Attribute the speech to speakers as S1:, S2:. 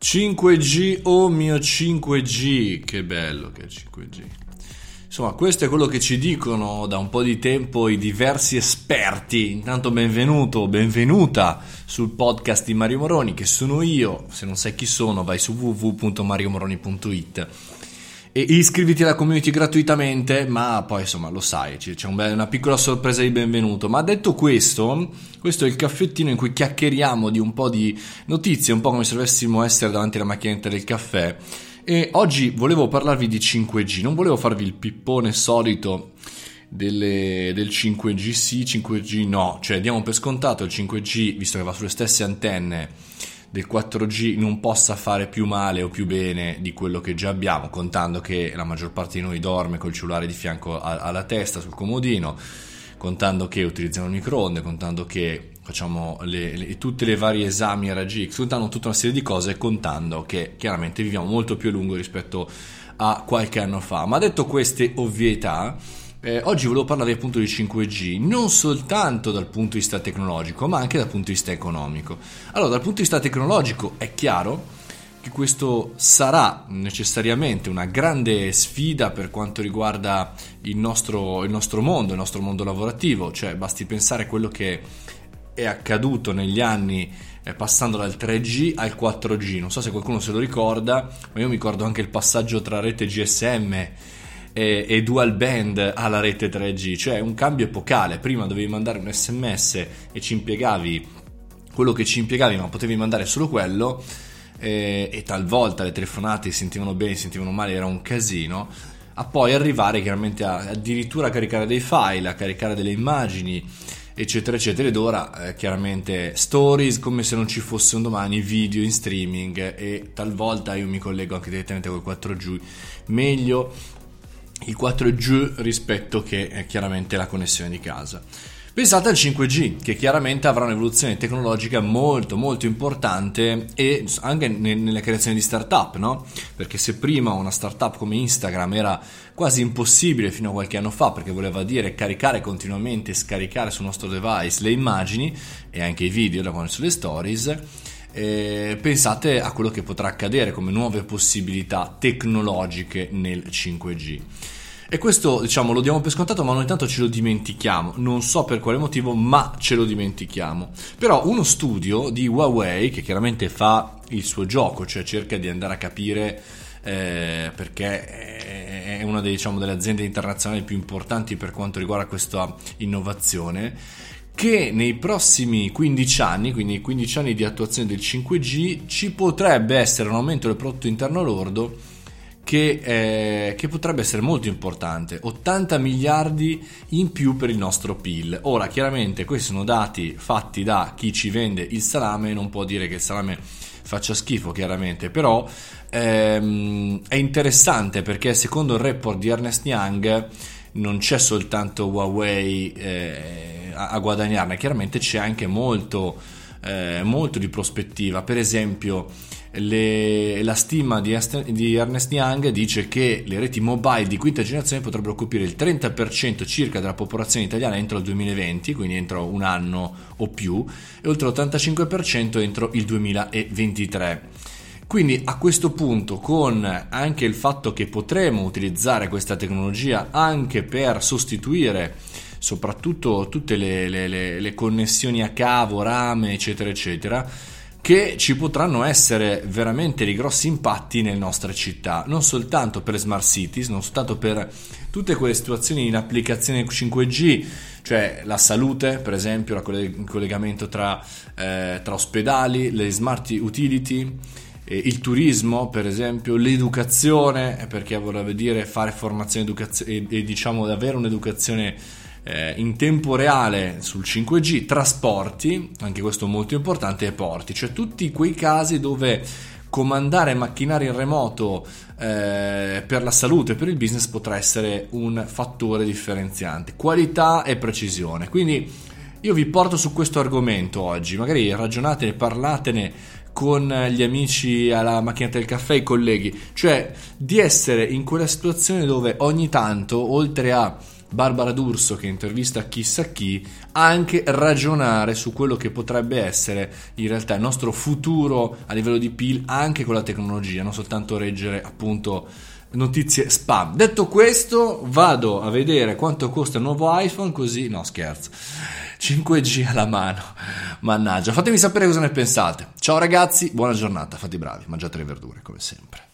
S1: 5G, oh mio 5G, che bello che è 5G. Insomma, questo è quello che ci dicono da un po' di tempo i diversi esperti. Intanto benvenuto, benvenuta sul podcast di Mario Moroni, che sono io. Se non sai chi sono, vai su www.mariomoroni.it e iscriviti alla community gratuitamente, ma poi insomma lo sai, c'è una piccola sorpresa di benvenuto. Ma detto questo, questo è il caffettino in cui chiacchieriamo di un po' di notizie, un po' come se dovessimo essere davanti alla macchinetta del caffè. E oggi volevo parlarvi di 5G, non volevo farvi il pippone solito delle, del 5G sì, 5G no, cioè diamo per scontato il 5G, visto che va sulle stesse antenne del 4G non possa fare più male o più bene di quello che già abbiamo, contando che la maggior parte di noi dorme col cellulare di fianco alla testa sul comodino, contando che utilizziamo il microonde, contando che facciamo le, le, tutte le varie esami RG, contando tutta una serie di cose, contando che chiaramente viviamo molto più a lungo rispetto a qualche anno fa. Ma detto queste ovvietà, eh, oggi volevo parlare appunto di 5G, non soltanto dal punto di vista tecnologico, ma anche dal punto di vista economico. Allora, dal punto di vista tecnologico è chiaro che questo sarà necessariamente una grande sfida per quanto riguarda il nostro, il nostro mondo, il nostro mondo lavorativo, cioè basti pensare a quello che è accaduto negli anni eh, passando dal 3G al 4G. Non so se qualcuno se lo ricorda, ma io mi ricordo anche il passaggio tra rete GSM e, e dual band alla rete 3G, cioè un cambio epocale. Prima dovevi mandare un sms e ci impiegavi quello che ci impiegavi, ma potevi mandare solo quello. E, e talvolta le telefonate si sentivano bene, si sentivano male, era un casino. A poi arrivare chiaramente a addirittura a caricare dei file, a caricare delle immagini eccetera eccetera ed ora eh, chiaramente stories come se non ci fosse un domani video in streaming e talvolta io mi collego anche direttamente col 4G meglio il 4G rispetto che eh, chiaramente la connessione di casa. Pensate al 5G, che chiaramente avrà un'evoluzione tecnologica molto molto importante e anche nella creazione di startup, no? Perché se prima una startup come Instagram era quasi impossibile fino a qualche anno fa, perché voleva dire caricare continuamente, scaricare sul nostro device le immagini e anche i video da quando sulle stories, eh, pensate a quello che potrà accadere come nuove possibilità tecnologiche nel 5G. E questo diciamo lo diamo per scontato, ma noi tanto ce lo dimentichiamo. Non so per quale motivo, ma ce lo dimentichiamo. Però uno studio di Huawei, che chiaramente fa il suo gioco, cioè cerca di andare a capire eh, perché è una delle, diciamo, delle aziende internazionali più importanti per quanto riguarda questa innovazione che nei prossimi 15 anni, quindi 15 anni di attuazione del 5G, ci potrebbe essere un aumento del prodotto interno lordo che, eh, che, potrebbe essere molto importante, 80 miliardi in più per il nostro PIL. Ora, chiaramente questi sono dati fatti da chi ci vende il salame, non può dire che il salame faccia schifo, chiaramente, però ehm, è interessante perché secondo il report di Ernest Young non c'è soltanto Huawei eh, a, guadagnarne, chiaramente c'è anche molto, eh, molto di prospettiva. Per esempio, le, la stima di, di, Ernest Young dice che le reti mobile di quinta generazione potrebbero coprire il 30% circa della popolazione italiana entro il 2020, quindi entro un anno o più, e oltre l'85% entro il 2023. Quindi a questo punto, con anche il fatto che potremo utilizzare questa tecnologia anche per sostituire soprattutto tutte le, le, le, le connessioni a cavo, rame, eccetera, eccetera, che ci potranno essere veramente dei grossi impatti nelle nostre città, non soltanto per smart cities, non soltanto per tutte quelle situazioni in applicazione 5G, cioè la salute, per esempio, il collegamento tra, eh, tra ospedali, le smart utility, il turismo, per esempio, l'educazione, perché vorrebbe dire fare formazione educazio- e, e diciamo avere un'educazione eh, in tempo reale sul 5G, trasporti, anche questo molto importante, e porti, cioè tutti quei casi dove comandare macchinari in remoto eh, per la salute e per il business potrà essere un fattore differenziante, qualità e precisione. Quindi io vi porto su questo argomento oggi, magari ragionatene, parlatene con gli amici alla macchina del caffè, i colleghi, cioè di essere in quella situazione dove ogni tanto, oltre a Barbara D'Urso che intervista chissà chi, anche ragionare su quello che potrebbe essere in realtà il nostro futuro a livello di PIL anche con la tecnologia, non soltanto reggere appunto notizie spam. Detto questo, vado a vedere quanto costa il nuovo iPhone, così no scherzo. 5G alla mano. Mannaggia, fatemi sapere cosa ne pensate. Ciao ragazzi, buona giornata, fate i bravi, mangiate le verdure come sempre.